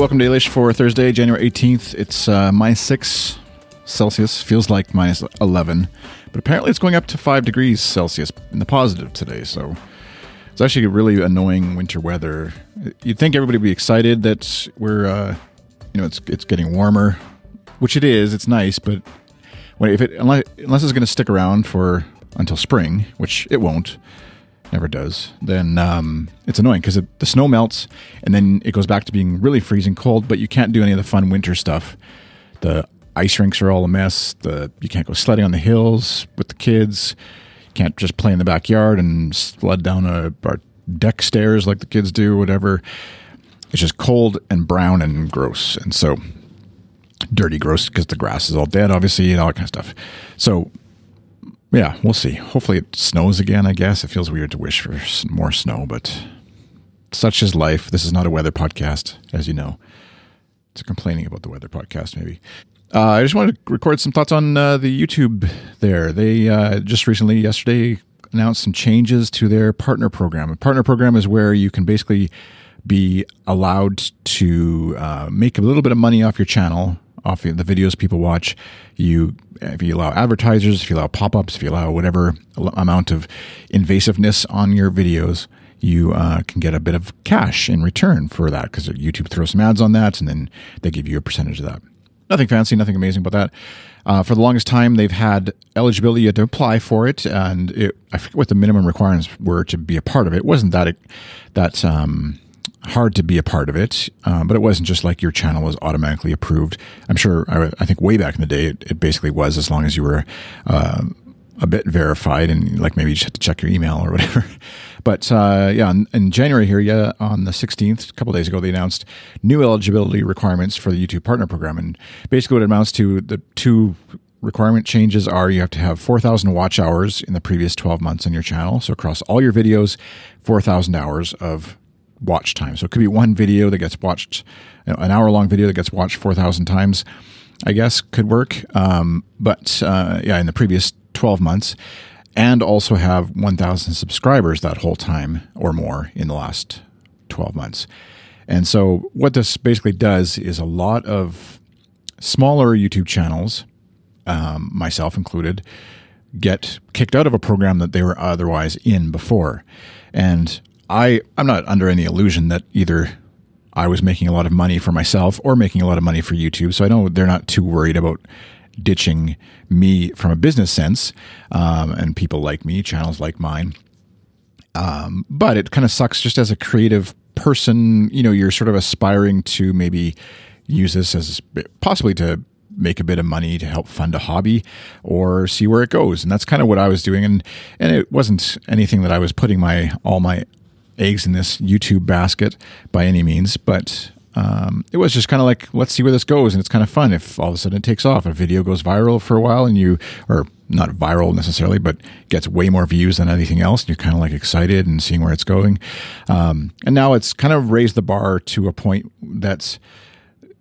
welcome to Dalish for Thursday, January 18th. It's uh, minus 6 Celsius. Feels like minus 11. But apparently it's going up to 5 degrees Celsius in the positive today. So it's actually really annoying winter weather. You'd think everybody would be excited that we're, uh, you know, it's, it's getting warmer, which it is. It's nice. But when, if it, unless, unless it's going to stick around for until spring, which it won't, never does, then um, it's annoying because the snow melts and then it goes back to being really freezing cold, but you can't do any of the fun winter stuff. The ice rinks are all a mess. The you can't go sledding on the hills with the kids. You can't just play in the backyard and sled down a, a deck stairs like the kids do, whatever. It's just cold and brown and gross, and so dirty, gross because the grass is all dead, obviously, and all that kind of stuff. So yeah, we'll see. Hopefully it snows again, I guess. It feels weird to wish for more snow, but such is life. This is not a weather podcast, as you know. It's a complaining about the weather podcast, maybe. Uh, I just wanted to record some thoughts on uh, the YouTube there. They uh, just recently, yesterday, announced some changes to their partner program. A partner program is where you can basically be allowed to uh, make a little bit of money off your channel off the videos people watch. You, if you allow advertisers, if you allow pop ups, if you allow whatever amount of invasiveness on your videos, you uh, can get a bit of cash in return for that because YouTube throws some ads on that and then they give you a percentage of that. Nothing fancy, nothing amazing about that. Uh, for the longest time, they've had eligibility. You had to apply for it, and it, I forget what the minimum requirements were to be a part of it. It wasn't that that um, hard to be a part of it, um, but it wasn't just like your channel was automatically approved. I'm sure, I, I think way back in the day, it, it, basically was as long as you were uh, a bit verified and like maybe you just had to check your email or whatever. But uh, yeah, in, in, January here, yeah, on the 16th, a couple days ago, they announced new eligibility requirements for the YouTube Partner Program. And basically, what it amounts to the two requirement changes are you have to have 4,000 watch hours in the previous 12 months on your channel. So across all your videos, 4,000 hours of watch time. So it could be one video that gets watched, an hour long video that gets watched 4,000 times, I guess could work. Um, but uh, yeah, in the previous 12 months, and also have 1,000 subscribers that whole time or more in the last 12 months. And so what this basically does is a lot of smaller YouTube channels, um, myself included, get kicked out of a program that they were otherwise in before. And I I'm not under any illusion that either I was making a lot of money for myself or making a lot of money for YouTube. So I know they're not too worried about ditching me from a business sense um, and people like me, channels like mine. Um, but it kind of sucks just as a creative person. You know, you're sort of aspiring to maybe use this as possibly to make a bit of money to help fund a hobby or see where it goes and that's kind of what I was doing and and it wasn't anything that I was putting my all my eggs in this YouTube basket by any means, but um, it was just kind of like, let's see where this goes. And it's kind of fun if all of a sudden it takes off. A video goes viral for a while and you, or not viral necessarily, but gets way more views than anything else. And you're kind of like excited and seeing where it's going. Um, and now it's kind of raised the bar to a point that's,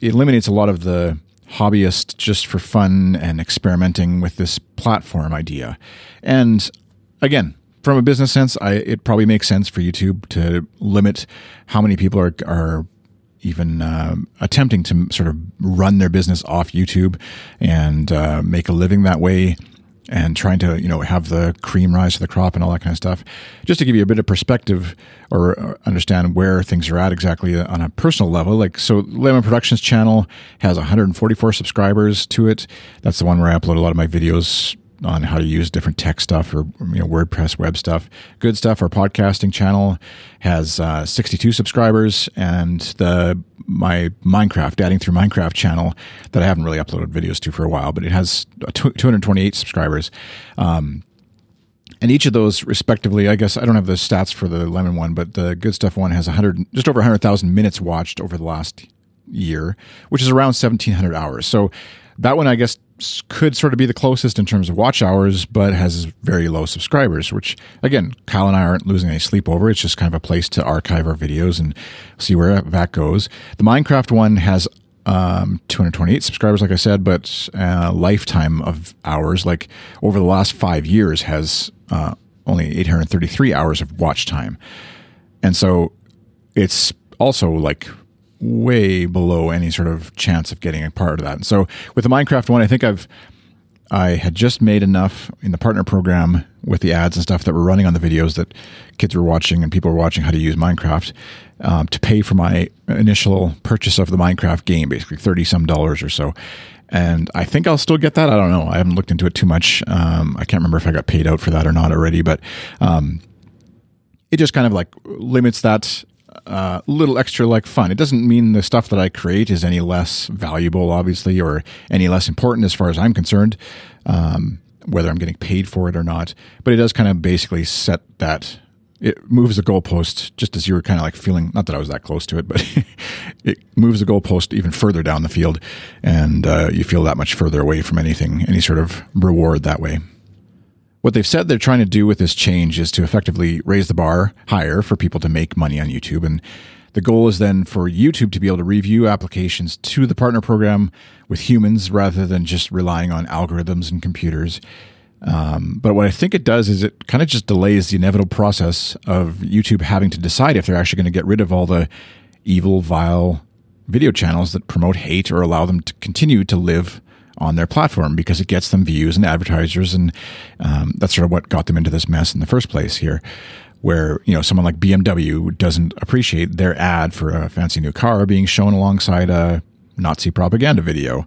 eliminates a lot of the hobbyist just for fun and experimenting with this platform idea. And again, from a business sense, I, it probably makes sense for YouTube to limit how many people are are even uh, attempting to sort of run their business off YouTube and uh, make a living that way and trying to you know have the cream rise to the crop and all that kind of stuff. Just to give you a bit of perspective or understand where things are at exactly on a personal level like so lemon productions channel has 144 subscribers to it. That's the one where i upload a lot of my videos on how to use different tech stuff or you know WordPress web stuff. Good stuff. Our podcasting channel has uh, 62 subscribers, and the my Minecraft adding through Minecraft channel that I haven't really uploaded videos to for a while, but it has 228 subscribers. Um, and each of those, respectively, I guess I don't have the stats for the lemon one, but the good stuff one has 100, just over 100,000 minutes watched over the last year, which is around 1,700 hours. So that one, I guess, could sort of be the closest in terms of watch hours, but has very low subscribers, which again, Kyle and I aren't losing any sleep over. It's just kind of a place to archive our videos and see where that goes. The Minecraft one has um, 228 subscribers, like I said, but uh, lifetime of hours, like over the last five years, has uh, only 833 hours of watch time. And so it's also like way below any sort of chance of getting a part of that. And so with the Minecraft one, I think I've I had just made enough in the partner program with the ads and stuff that were running on the videos that kids were watching and people were watching how to use Minecraft um, to pay for my initial purchase of the Minecraft game, basically 30 some dollars or so. And I think I'll still get that. I don't know. I haven't looked into it too much. Um, I can't remember if I got paid out for that or not already, but um, it just kind of like limits that uh, little extra like fun. It doesn't mean the stuff that I create is any less valuable, obviously, or any less important as far as I'm concerned, um, whether I'm getting paid for it or not. But it does kind of basically set that. It moves the goalpost just as you were kind of like feeling. Not that I was that close to it, but it moves the goalpost even further down the field, and uh, you feel that much further away from anything, any sort of reward that way. What they've said they're trying to do with this change is to effectively raise the bar higher for people to make money on YouTube. And the goal is then for YouTube to be able to review applications to the partner program with humans rather than just relying on algorithms and computers. Um, but what I think it does is it kind of just delays the inevitable process of YouTube having to decide if they're actually going to get rid of all the evil, vile video channels that promote hate or allow them to continue to live on their platform because it gets them views and advertisers, and um, that's sort of what got them into this mess in the first place here. Where you know someone like BMW doesn't appreciate their ad for a fancy new car being shown alongside a Nazi propaganda video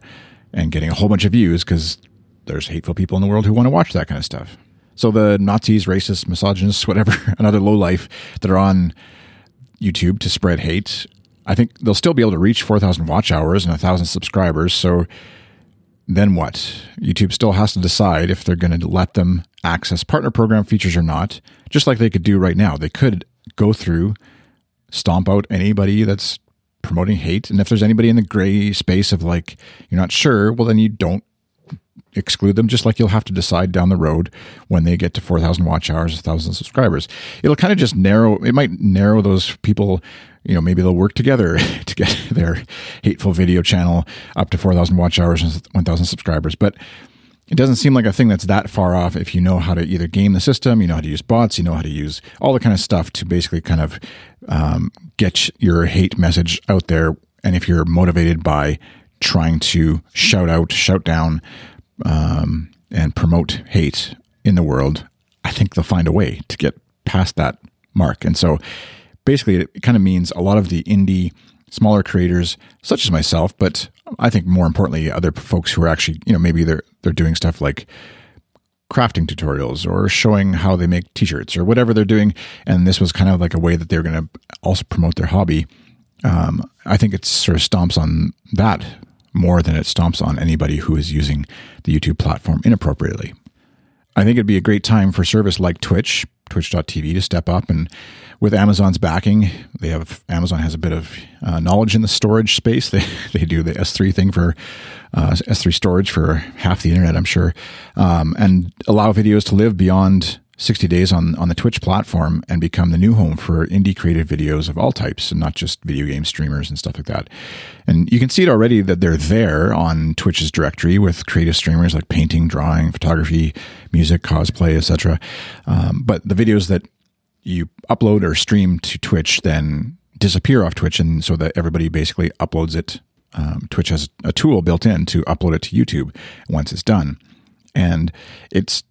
and getting a whole bunch of views because there's hateful people in the world who want to watch that kind of stuff. So the Nazis, racists, misogynists, whatever, another low life that are on YouTube to spread hate, I think they'll still be able to reach 4,000 watch hours and 1,000 subscribers. So then what? YouTube still has to decide if they're going to let them access partner program features or not, just like they could do right now. They could go through, stomp out anybody that's promoting hate. And if there's anybody in the gray space of like, you're not sure, well, then you don't exclude them, just like you'll have to decide down the road when they get to 4,000 watch hours, 1,000 subscribers. It'll kind of just narrow, it might narrow those people you know, maybe they'll work together to get their hateful video channel up to 4,000 watch hours and 1,000 subscribers. But it doesn't seem like a thing that's that far off if you know how to either game the system, you know how to use bots, you know how to use all the kind of stuff to basically kind of um, get your hate message out there. And if you're motivated by trying to shout out, shout down, um, and promote hate in the world, I think they'll find a way to get past that mark. And so basically it kind of means a lot of the indie smaller creators such as myself but i think more importantly other folks who are actually you know maybe they're they're doing stuff like crafting tutorials or showing how they make t-shirts or whatever they're doing and this was kind of like a way that they're going to also promote their hobby um, i think it sort of stomps on that more than it stomps on anybody who is using the youtube platform inappropriately. I think it'd be a great time for service like twitch twitch.tv to step up. And with Amazon's backing, they have Amazon has a bit of uh, knowledge in the storage space. They they do the S3 thing for uh, S3 storage for half the internet, I'm sure, um, and allow videos to live beyond 60 days on on the Twitch platform and become the new home for indie creative videos of all types, and not just video game streamers and stuff like that. And you can see it already that they're there on Twitch's directory with creative streamers like painting, drawing, photography, music, cosplay, etc. Um, but the videos that you upload or stream to Twitch then disappear off Twitch, and so that everybody basically uploads it. Um, Twitch has a tool built in to upload it to YouTube once it's done, and it's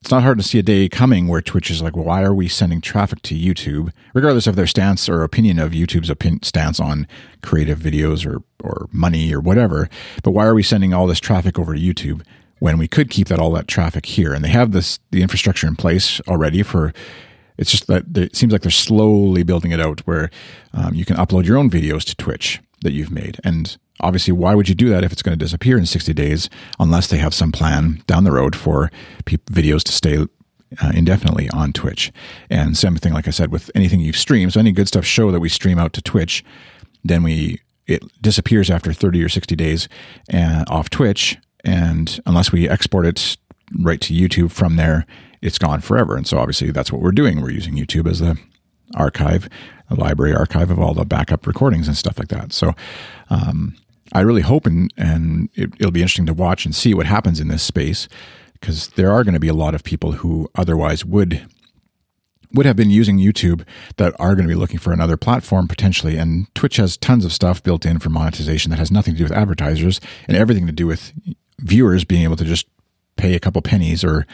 it's not hard to see a day coming where Twitch is like, why are we sending traffic to YouTube, regardless of their stance or opinion of YouTube's opinion, stance on creative videos or or money or whatever. But why are we sending all this traffic over to YouTube when we could keep that all that traffic here? And they have this the infrastructure in place already for it's just that it seems like they're slowly building it out where um, you can upload your own videos to Twitch that you've made. And obviously, why would you do that if it's going to disappear in 60 days unless they have some plan down the road for pe- videos to stay uh, indefinitely on Twitch? And same thing, like I said, with anything you've streamed. So any good stuff show that we stream out to Twitch, then we it disappears after 30 or 60 days uh, off Twitch. And unless we export it right to YouTube from there, it's gone forever. And so obviously that's what we're doing. We're using YouTube as the archive, a library archive of all the backup recordings and stuff like that. So um, I really hope and, and it, it'll be interesting to watch and see what happens in this space because there are going to be a lot of people who otherwise would would have been using YouTube that are going to be looking for another platform potentially. And Twitch has tons of stuff built in for monetization that has nothing to do with advertisers and everything to do with viewers being able to just pay a couple pennies or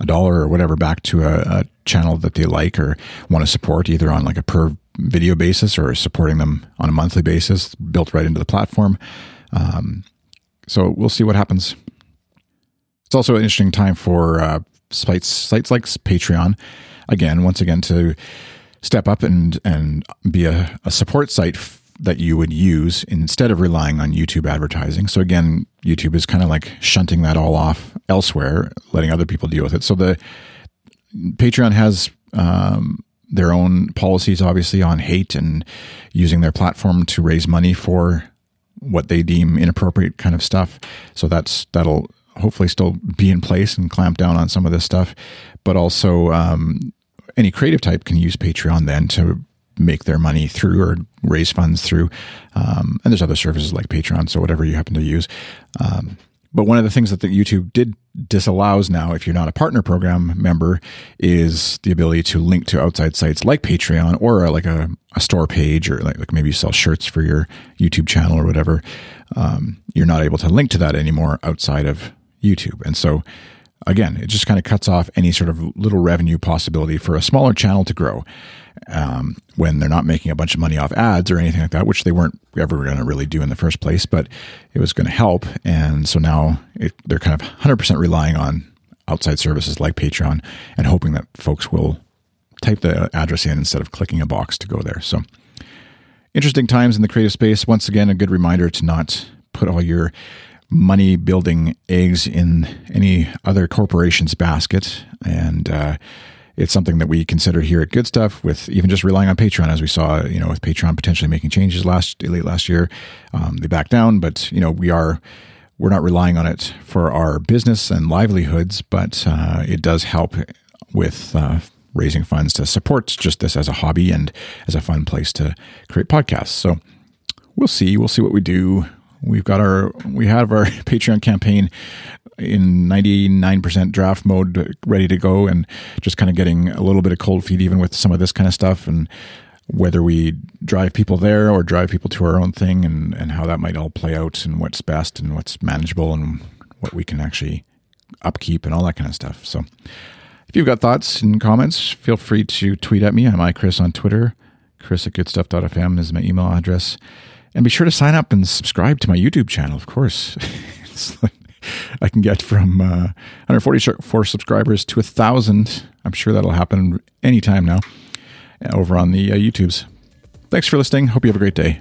a dollar or whatever back to a, a channel that they like or want to support either on like a per video basis or supporting them on a monthly basis built right into the platform. Um, so we'll see what happens. It's also an interesting time for uh, sites sites like Patreon. Again, once again, to step up and and be a, a support site f- that you would use instead of relying on YouTube advertising. So again, YouTube is kind of like shunting that all off elsewhere, letting other people deal with it. So the Patreon has um, their own policies, obviously, on hate and using their platform to raise money for what they deem inappropriate kind of stuff. So that's that'll hopefully still be in place and clamp down on some of this stuff. But also, um, any creative type can use Patreon then to make their money through or raise funds through. Um, and there's other services like Patreon, so whatever you happen to use. Um, but one of the things that the YouTube did disallows now, if you're not a partner program member, is the ability to link to outside sites like Patreon or like a, a store page, or like, like, maybe you sell shirts for your YouTube channel or whatever. Um, you're not able to link to that anymore outside of YouTube, and so again, it just kind of cuts off any sort of little revenue possibility for a smaller channel to grow um, when they're not making a bunch of money off ads or anything like that, which they weren't ever going to really do in the first place, but it was going to help. And so now it, they're kind of 100% relying on outside services like Patreon and hoping that folks will type the address in instead of clicking a box to go there. So interesting times in the creative space. Once again, a good reminder to not put all your money building eggs in any other corporation's basket. And, uh, it's something that we consider here at Good Stuff with even just relying on Patreon, as we saw, you know, with Patreon potentially making changes last late last year. Um, they backed down, but you know, we are we're not relying on it for our business and livelihoods, but uh, it does help with uh, raising funds to support just this as a hobby and as a fun place to create podcasts. So we'll see. We'll see what we do. We've got our we have our Patreon campaign in 99% draft mode ready to go and just kind of getting a little bit of cold feet even with some of this kind of stuff and whether we drive people there or drive people to our own thing and, and how that might all play out and what's best and what's manageable and what we can actually upkeep and all that kind of stuff. So if you've got thoughts and comments, feel free to tweet at me. I'm iChris on Twitter. Chris at goodstuff.fm is my email address. And be sure to sign up and subscribe to my YouTube channel, of course. I can get from uh, 144 subscribers to a thousand. I'm sure that'll happen anytime now over on the uh, YouTubes. Thanks for listening. Hope you have a great day.